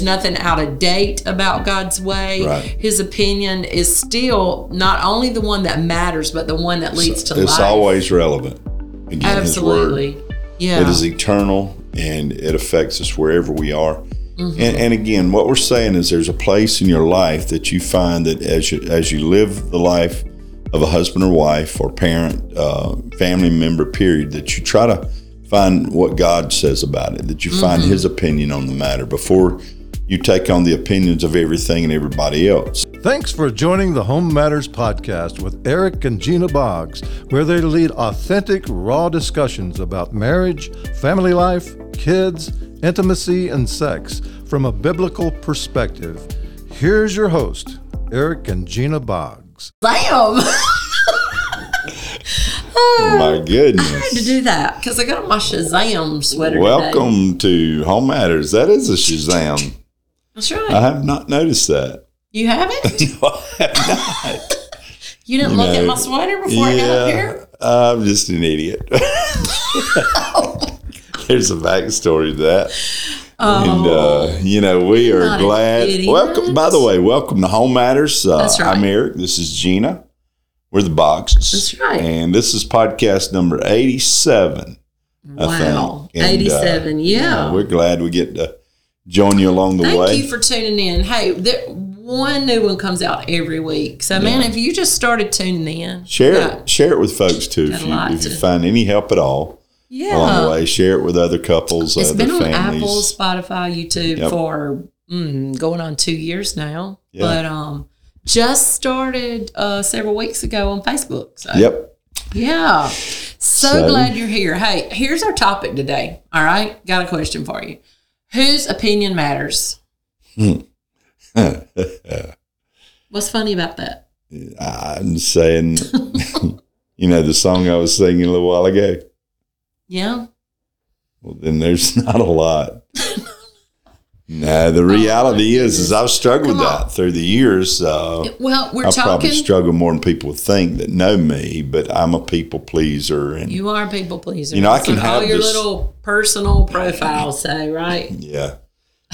there's nothing out of date about God's way. Right. His opinion is still not only the one that matters, but the one that leads to it's life. It's always relevant. Again, Absolutely. His word. Yeah. It is eternal and it affects us wherever we are. Mm-hmm. And, and again, what we're saying is there's a place in your life that you find that as you as you live the life of a husband or wife or parent, uh, family member, period, that you try to find what God says about it, that you find Mm-hmm. His opinion on the matter before you take on the opinions of everything and everybody else. Thanks for joining the Home Matters Podcast with Eric and Gina Boggs, where they lead authentic, raw discussions about marriage, family life, kids, intimacy, and sex from a biblical perspective. Here's your host, Eric and Gina Boggs. Bam! Oh my goodness! I had to do that because I got on my Shazam sweater. today. Welcome to Home Matters. That is a Shazam. That's right. I have not noticed that. you haven't? I have not. You didn't You look at my sweater before I got up here? I'm just an idiot. There's a backstory to that. And, uh, you know, we are Oh. Glad. Welcome, by the way, welcome to Home Matters. Uh, That's right. I'm Eric. This is Gina. We're the Boggses. That's right. And this is podcast number 87. I Wow. And, uh, 87. yeah. We're glad we get to join you along the Thank way. Thank you for tuning in. Hey, there, one new one comes out every week. So, man, if you just started tuning in, share yeah, it. Share it with folks too. If you, if you find any help at all yeah. along the way, share it with other couples, It's other been on families. Apple, Spotify, YouTube Yep. for mm, going on two years now. Yeah. But um, just started uh, several weeks ago on Facebook. So, Yep. Yeah. So, So- glad you're here. Hey, here's our topic today. All right. Got a question for you. Whose opinion matters? Hmm. What's funny about that? I'm saying, you know, the song I was singing a little while ago. Yeah. Well, then there's not a lot. No, the reality is, is I've struggled with Oh, on. that through the years. Uh, Well, we're I probably struggle more than people think that know me, but I'm a people pleaser, and You are a people pleaser. You know, I can all have your this- little personal profile say, right? yeah.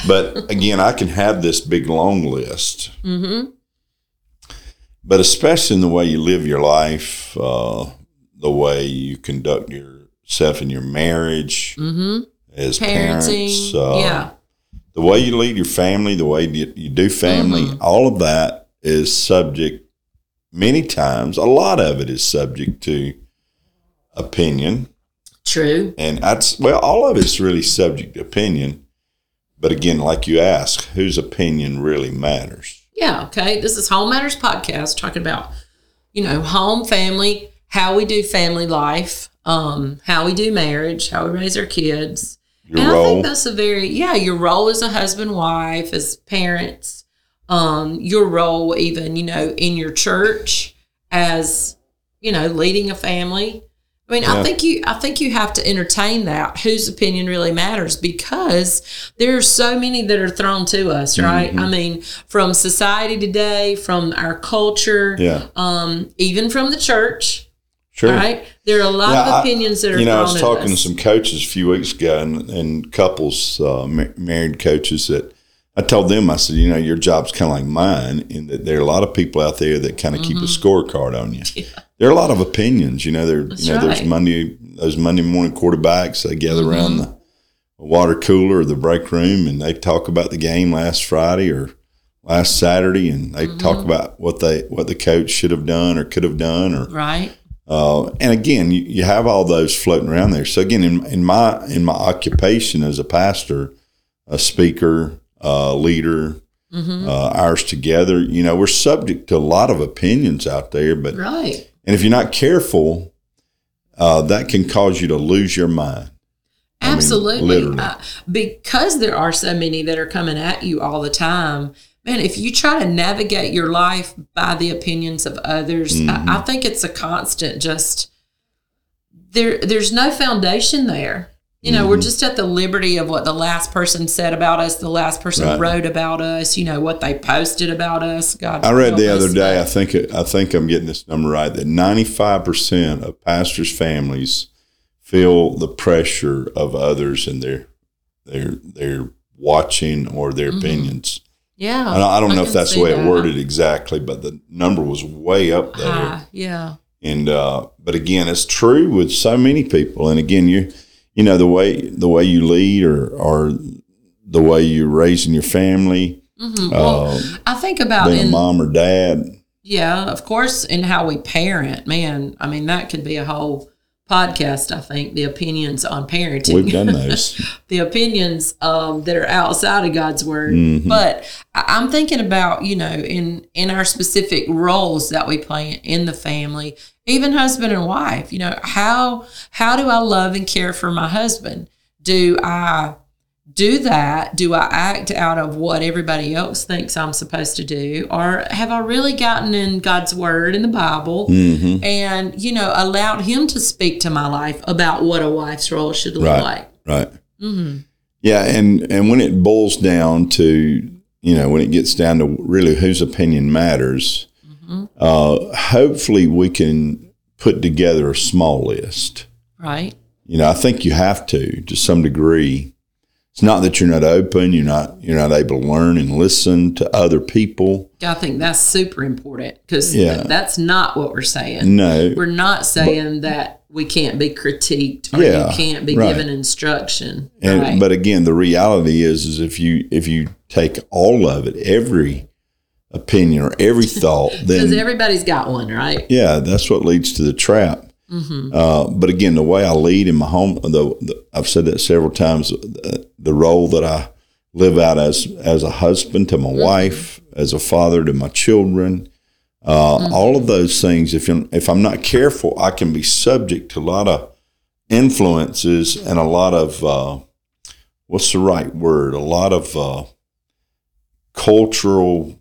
But again, I can have this big long list. Mm-hmm. but especially in the way you live your life, uh, the way you conduct yourself in your marriage Mm-hmm. as Parenting. parents, uh, yeah. The way you lead your family, the way you, you do family, Mm-hmm. all of that is subject. Many times, a lot of it is subject to opinion, True. and that's well, all of it's really subject to opinion. But again, like you ask, whose opinion really matters? Yeah. Okay. This is Home Matters Podcast talking about, you know, home, family, how we do family life, um, how we do marriage, how we raise our kids. Your and I think that's a very yeah, your role as a husband, wife, as parents, um, your role even, you know, in your church as, you know, leading a family. I mean, I think you I think you have to entertain that whose opinion really matters because there are so many that are thrown to us, right? Mm-hmm. I mean, from society today, from our culture, yeah, um, even from the church, sure. right? There are a lot Yeah, of opinions that are You know, I was talking to some coaches a few weeks ago, and, and couples, uh, ma- married coaches, that I told them, I said, you know, your job's kind of like mine, in that there are a lot of people out there that kind of keep a scorecard on you. There are a lot of opinions. You know, there, Mm-hmm. That's you know, there's. Monday, those Monday morning quarterbacks. They gather Mm-hmm. around the water cooler or the break room, and they talk about the game last Friday or last Saturday, and they Mm-hmm. talk about what they what the coach should have done or could have done or right? Uh, and again, you, you have all those floating around there. So again, in, in my in my occupation as a pastor, a speaker, a leader, Mm-hmm. uh, ours together, you know, we're subject to a lot of opinions out there. But Right. and if you're not careful, uh, that can cause you to lose your mind. I mean, Absolutely. Uh, because there are so many that are coming at you all the time. Man, if you try to navigate your life by the opinions of others, Mm-hmm. I, I think it's a constant just there there's no foundation there. You know, Mm-hmm. we're just at the liberty of what the last person said about us, the last person Right. wrote about us, you know, what they posted about us. God I read the other day. I think I think I'm getting this number right. That 95 percent of pastors' families feel the pressure of others and their their their watching or their opinions. Yeah. And I, I don't know if that's the way it worded exactly, but the number was way up there. High, yeah. And uh, but again, it's true with so many people. And again, you you know the way the way you lead or or the way you're raising your family, Mhm. Well, uh, I think about being a in mom or dad. Yeah, of course, and how we parent. Man, I mean, that could be a whole podcast, I think, the opinions on parenting. We've done those. the opinions um, that are outside of God's word. Mhm. But I'm thinking about, you know, in in our specific roles that we play in the family, even husband and wife, you know, how how do I love and care for my husband? Do I do that? Do I act out of what everybody else thinks I'm supposed to do? Or have I really gotten in God's word in the Bible hmm and, you know, allowed him to speak to my life about what a wife's role should look Right. like? Right. hmm Yeah, and and when it boils down to you know when it gets down to really whose opinion matters, uh, hopefully we can put together a small list. Right. You know, I think you have to to some degree. It's not that you're not open, you're not you're not able to learn and listen to other people. I think that's super important because Yeah. that's not what we're saying. No, We're not saying that we can't be critiqued or Yeah, you can't be right. given instruction. and right. but again, the reality is is if you if you take all of it, every opinion or every thought, then because then everybody's got one, right? yeah, that's what leads to the trap. Mm-hmm. Uh, but again, the way I lead in my home, the, the, I've said that several times. The, the role that I live out as as a husband to my Mm-hmm. wife, as a father to my children, uh, Mm-hmm. all of those things. If you if I'm not careful, I can be subject to a lot of influences and a lot of uh, what's the right word? A lot of uh, cultural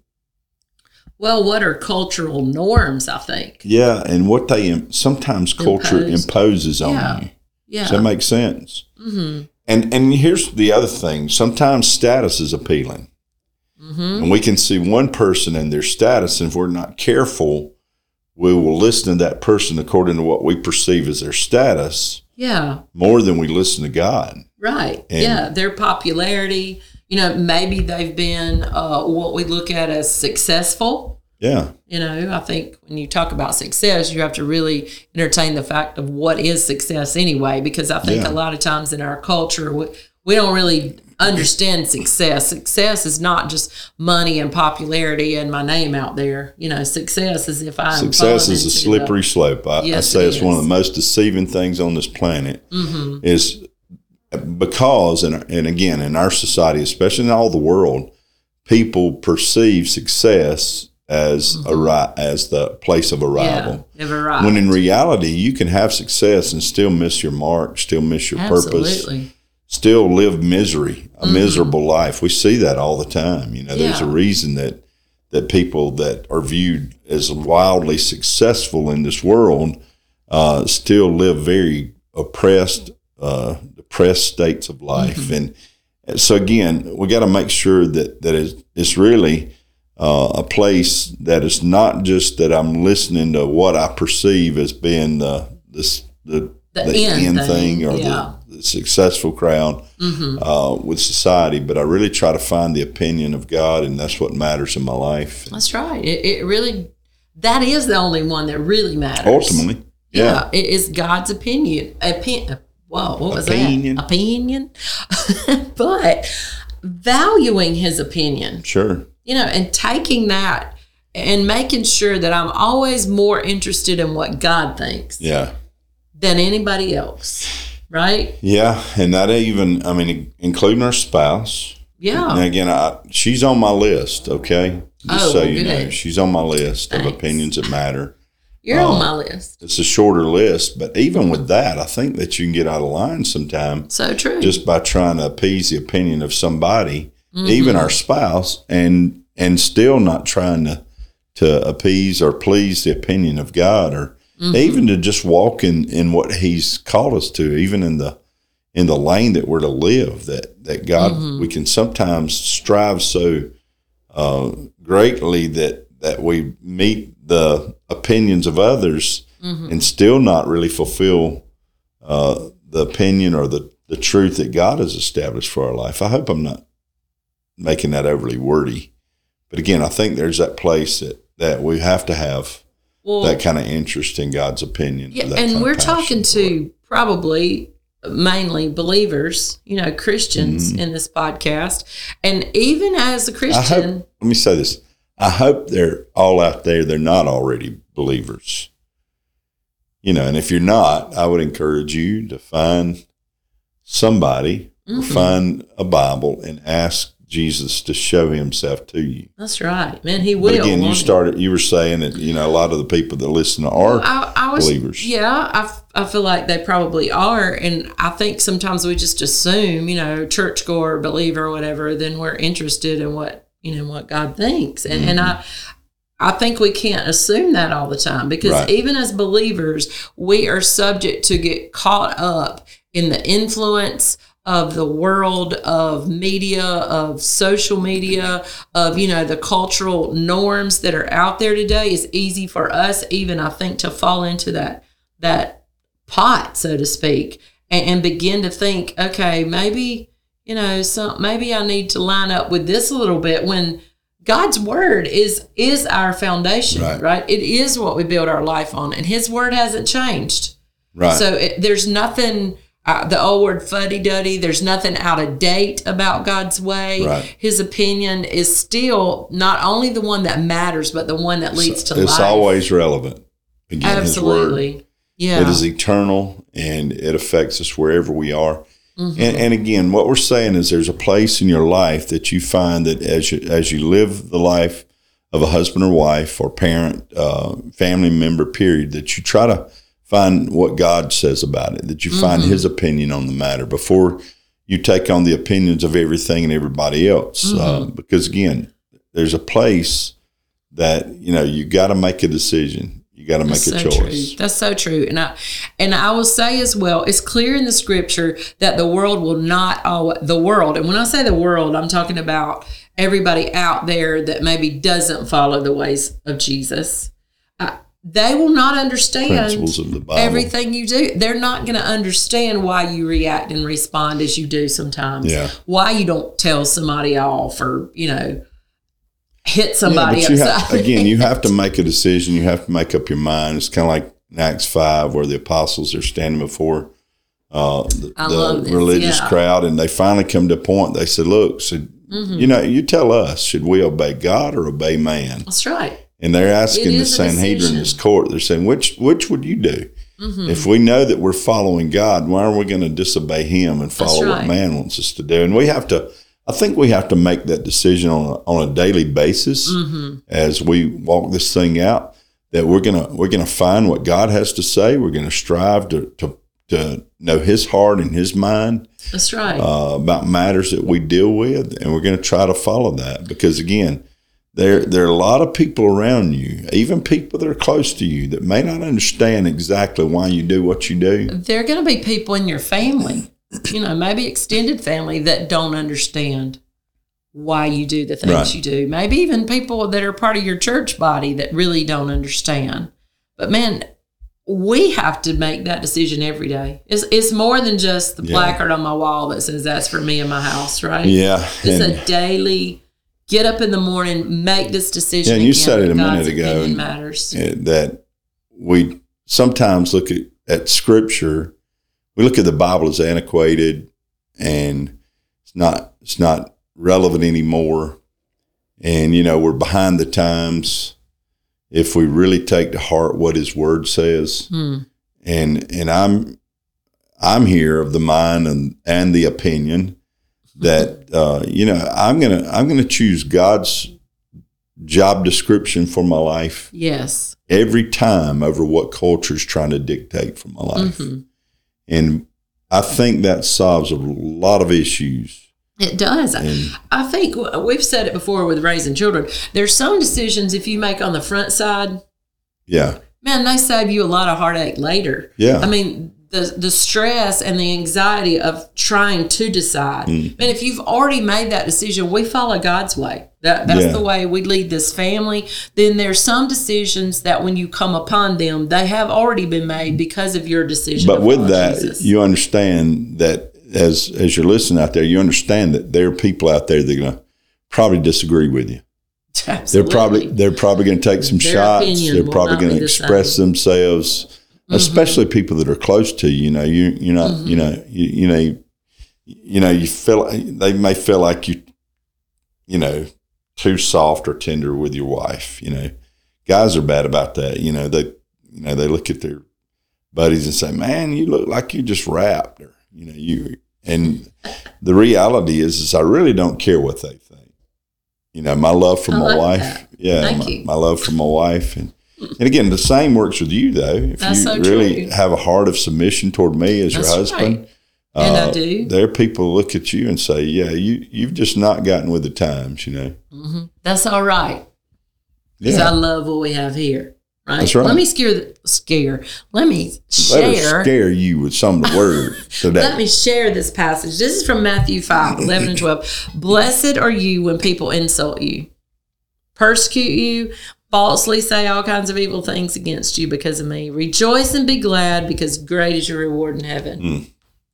Well, what are cultural norms? I think. Yeah, and what they im- sometimes culture Impose. imposes on Yeah. you. Yeah. Does that make sense? mm-hmm. And and here's the other thing: sometimes status is appealing, Mm-hmm. and we can see one person and their status, and if we're not careful, we will listen to that person according to what we perceive as their status Yeah. more than we listen to God. Right. And- yeah. Their popularity. You know, maybe they've been uh, what we look at as successful. Yeah, You know, I think when you talk about success, you have to really entertain the fact of what is success anyway, because I think Yeah. a lot of times in our culture, we, we don't really understand success. Success is not just money and popularity and my name out there. You know, success is if I'm success is a slippery slope. I, I say it it's one of the most deceiving things on this planet. Mhm. is because and, and again in our society especially in all the world people perceive success as a ri- as the place of Mm-hmm. Yeah, arrival when in reality you can have success and still miss your mark still miss your purpose still live misery a miserable life. We see that all the time. You know there's a Mm-hmm. Reason that that people that are viewed as wildly successful in this world uh, still live very oppressed uh, depressed states of life. Mm-hmm. and so again we got to make sure that that it's, it's really uh, a place that is not just that I'm listening to what I perceive as being the this the The end thing, or yeah. the, the successful crowd hmm uh, with society, but I really try to find the opinion of God, and that's what matters in my life. That's right. It, it really, that is the only one that really matters. Ultimately, yeah, Yeah, it is God's opinion. Opinion. Whoa, what was Opinion. that? Opinion. but valuing his opinion, sure, you know, and taking that and making sure that I'm always more interested in what God thinks yeah, than anybody else. Right? yeah, and that even, I mean, including our spouse. Yeah. Now again, I, she's on my list. Okay, just Oh, so you know, she's on my list of opinions that matter. You're Uh, on my list. It's a shorter list, but even with that, I think that you can get out of line sometime So true. just by trying to appease the opinion of somebody, Mm-hmm. even our spouse, and and still not trying to to appease or please the opinion of God, or Mm-hmm. even to just walk in in what He's called us to, even in the in the lane that we're to live. That that God, Mm-hmm. we can sometimes strive so uh, greatly that that we meet the opinions of others Mm-hmm. and still not really fulfill uh, the opinion or the, the truth that God has established for our life. I hope I'm not making that overly wordy. But again, I think there's that place that that we have to have Well, that kind of interest in God's opinion. yeah, and we're talking to probably mainly believers, you know, Christians Mm-hmm. in this podcast. And even as a I hope. Christian, Let me say this. I hope they're all out there. They're not already believers. You know, and if you're not, I would encourage you to find somebody, or Mhm. find a Bible, and ask Jesus to show Himself to you. that's right, man. He will. But again, you started. You were saying that you know a lot of the people that listen are I, I was, believers. Yeah, I, I feel like they probably are. And I think sometimes we just assume, you know, churchgoer, believer, whatever, then we're interested in what, you know, what God thinks. And, and mm-hmm. I, I think we can't assume that all the time because Right. even as believers, we are subject to get caught up in the influence of the world of media, of social media, of you know the cultural norms that are out there today. It's easy for us, even I think, to fall into that that pot, so to speak, and, and begin to think, okay, maybe you know, some maybe I need to line up with this a little bit when God's word is is our foundation, Right. right? It is what we build our life on, and His word hasn't changed. right. So it, there's nothing, uh, the old word fuddy duddy, there's nothing out of date about God's way. Right. His opinion is still not only the one that matters, but the one that leads to it's life. It's always relevant. Again. Absolutely. Yeah. It is eternal and it affects us wherever we are. Mm-hmm. And, and again, what we're saying is there's a place in your life that you find that as you, as you live the life of a husband or wife or parent, uh, family member, period, that you try to find what God says about it, that you find Mm-hmm. His opinion on the matter before you take on the opinions of everything and everybody else. Uh, Mm-hmm. because again, there's a place that you know you got to make a decision. You got to make That's a so choice. true. That's so true. And I and I will say as well, it's clear in the scripture that the world will not always the world, and when I say the world, I'm talking about everybody out there that maybe doesn't follow the ways of Jesus. They will not understand Principles of the Bible. everything you do. They're not going to understand why you react and respond as you do sometimes. Yeah. Why you don't tell somebody off or, you know, hit Yeah, somebody you have, again, you have to make a decision. You have to make up your mind. It's kind of like in Acts 5 where the apostles are standing before uh, the, the religious yeah. crowd and they finally come to a point. They said, look, so, Mm-hmm. you know, you tell us, should we obey God or obey man? That's right. And they're asking the is a Sanhedrin, decision. this court, they're saying, which which would you do? Mm-hmm. If we know that we're following God, why are we going to disobey Him and follow what man wants us to do? And we have to, I think we have to make that decision on a, on a daily basis Mm-hmm. as we walk this thing out. That we're gonna we're gonna find what God has to say. We're gonna strive to to, to know His heart and His mind That's right. uh, about matters that we deal with, and we're going to try to follow that because again, there there are a lot of people around you, even people that are close to you, that may not understand exactly why you do what you do. there are going to be people in your family, you know, maybe extended family that don't understand why you do the things Right. you do. Maybe even people that are part of your church body that really don't understand. But man, we have to make that decision every day. It's, it's more than just the Yeah. placard on my wall that says that's for me and my house, right? Yeah, It's and, a daily get up in the morning, make this decision. Yeah, and you said it a minute ago, matters. that we sometimes look at, at Scripture. We look at the Bible as antiquated, and it's not it's not relevant anymore. And you know we're behind the times. If we really take to heart what His Word says, Hmm. and and I'm I'm here of the mind and and the opinion that uh, you know I'm gonna I'm gonna choose God's job description for my life Yes. every time over what culture is trying to dictate for my life, Mhm. and I think that solves a lot of issues. It does. And I think we've said it before with raising children. There's some decisions if you make on the front side, yeah, man, they save you a lot of heartache later. yeah, I mean, the the stress and the anxiety of trying to decide. Mm. And if you've already made that decision, we follow God's way. That that's Yeah. the way we lead this family. Then there's some decisions that when you come upon them, they have already been made because of your decision. but with that, Jesus. you understand that as as you're listening out there, you understand that there are people out there that are going to probably disagree with you. They're probably they're probably going to take some Their shots. They're probably going to express same. Themselves, especially people that are close to you. You know, you you're not mm-hmm. you know you, you know you, you know you feel they may feel like you you know too soft or tender with your wife. You know, guys are bad about that. You know they you know they look at their buddies and say, "Man, you look like you just wrapped," or you know you. And the reality is, is I really don't care what they think. You know, my love for I my like wife. that. Yeah, my, you. my love for my wife, and and again, the same works with you though. If That's you so really true. have a heart of submission toward me as That's your husband, right. And I uh, do. There are people look at you and say, "Yeah, you you've just not gotten with the times," you know. That's all right. Because Yeah, I love what we have here. Right? That's right. Let me scare the scare. Let me let share. scare you with some of the words today. Let me share this passage. This is from Matthew 5, 11 and 12. Blessed are you when people insult you, persecute you, falsely say all kinds of evil things against you because of me. Rejoice and be glad because great is your reward in heaven. Mm.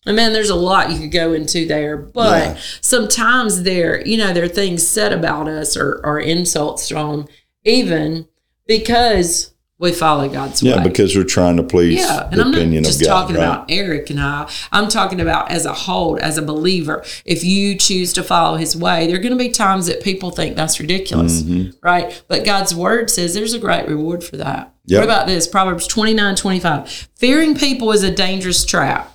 And man, there's a lot you could go into there, but Yeah. sometimes there, you know, there are things said about us or, or insults thrown, even because we follow God's yeah, way. because we're trying to please Yeah, and I'm not just of God. talking right? about Eric and I. I'm talking about as a whole, as a believer. If you choose to follow His way, there are going to be times that people think that's ridiculous, Mm-hmm. right? But God's Word says there's a great reward for that. Yep. What about this? Proverbs 29, 25. Fearing people is a dangerous trap,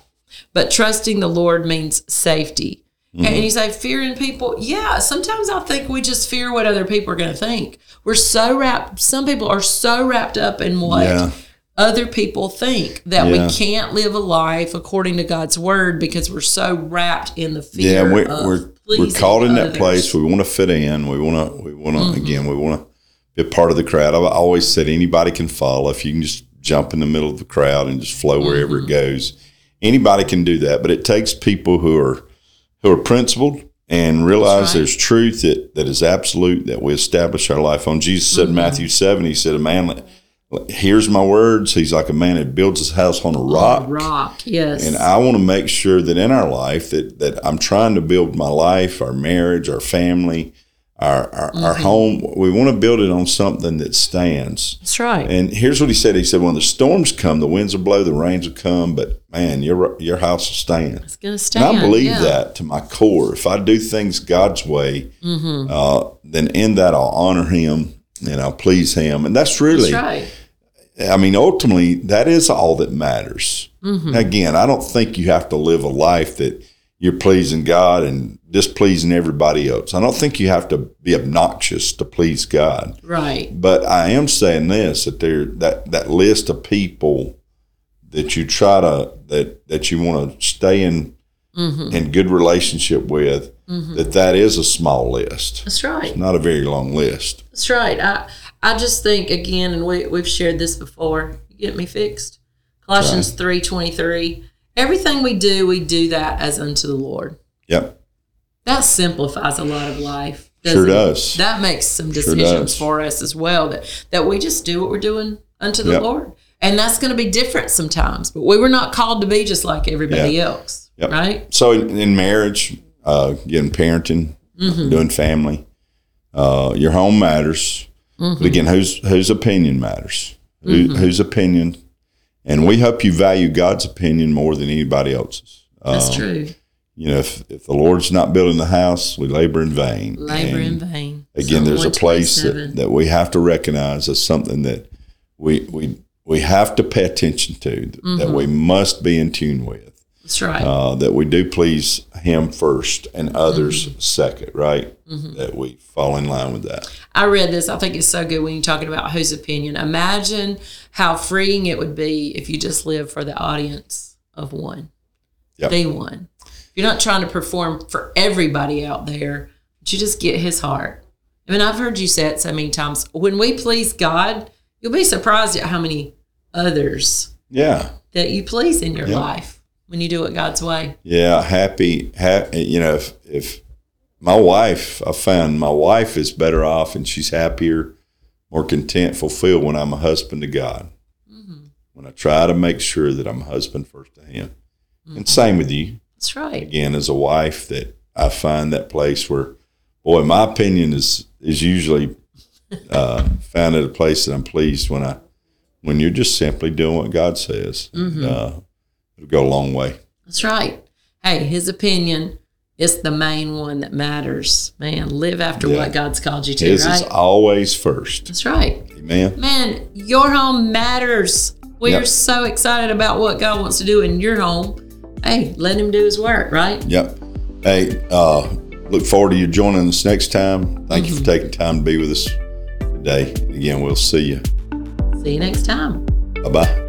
but trusting the Lord means safety. Mm-hmm. And you say fearing people, yeah. Sometimes I think we just fear what other people are going to think. We're so wrapped. Some people are so wrapped up in what Yeah. other people think that Yeah. we can't live a life according to God's word because we're so wrapped in the fear. Yeah, we're of we're, we're caught in that place. We want to fit in. We want to. We want to Mm-hmm. again. We want to be a part of the crowd. I've always said anybody can follow if you can just jump in the middle of the crowd and just flow wherever Mm-hmm. it goes. Anybody can do that, but it takes people who are who are principled and realize right. there's truth that, that is absolute that we establish our life on. Jesus said in Mm-hmm. Matthew seven, he said, "A man hears my words. He's like a man that builds his house on a rock." Rock, yes. And I want to make sure that in our life that, that I'm trying to build my life, our marriage, our family, our our, our Mm-hmm. home. We want to build it on something that stands. That's right. And here's what he said. He said, when the storms come, the winds will blow, the rains will come, but man, your your house will stand. it's going to stand." And. I believe yeah. that to my core. If I do things God's way, Mm-hmm. uh, then in that I'll honor Him and I'll please Him. And that's really That's right. I mean, ultimately, that is all that matters. Mm-hmm. Again, I don't think you have to live a life that you're pleasing God and displeasing everybody else. I don't think you have to be obnoxious to please God. Right. But I am saying this that there that that list of people that you try to that that you want to stay in Mm-hmm. in good relationship with that that is a small list. That's right. Not a very long list. That's right. I I just think again, and we we've shared this before. You get me fixed. Colossians three twenty three. Everything we do, we do that as unto the Lord. Yep. That simplifies a lot of life. Sure does. That makes some decisions does. for us as well. That that we just do what we're doing unto the Yep. Lord, and that's going to be different sometimes. But we were not called to be just like everybody else, Yep. right? So in, in marriage, uh, getting parenting, Mm-hmm. doing family, uh, your home matters. Mm-hmm. But again, whose whose opinion matters? Who, whose opinion? And we hope you value God's opinion more than anybody else's. That's Um, true. You know, if, if the Lord's not building the house, we labor in vain. Labor And in vain. again, Psalm there's a place that, that we have to recognize as something that we we we have to pay attention to, that we must be in tune with That's right. uh, that we do please Him first and others Mm-hmm. second, right? That we fall in line with that. I read this. I think it's so good when you're talking about whose opinion. Imagine how freeing it would be if you just live for the audience of one, Yep. the one. You're not trying to perform for everybody out there, but you just get his heart. I mean, I've heard you say it so many times. When we please God, you'll be surprised at how many others Yeah, that you please in your Yep. life when you do it God's way. yeah. Happy, ha- you know, if, if my wife, I found my wife is better off and she's happier, more content, fulfilled when I'm a husband to God. When I try to make sure that I'm a husband first to Him. And same with you. That's right. again as a wife that I find that place where, boy, my opinion is is usually uh, found at a place that I'm pleased when I when you're just simply doing what God says. Mm-hmm. Uh, it'll go a long way. That's right. Hey, his opinion is the main one that matters. Man, live after Yeah. what God's called you to, His right? is always first. That's right. Amen. Man, your home matters. We Yep. are so excited about what God wants to do in your home. Hey, let him do his work, right? Yep. Hey, uh, look forward to you joining us next time. Thank you for taking time to be with us today. Again, we'll see you. See you next time. Bye bye.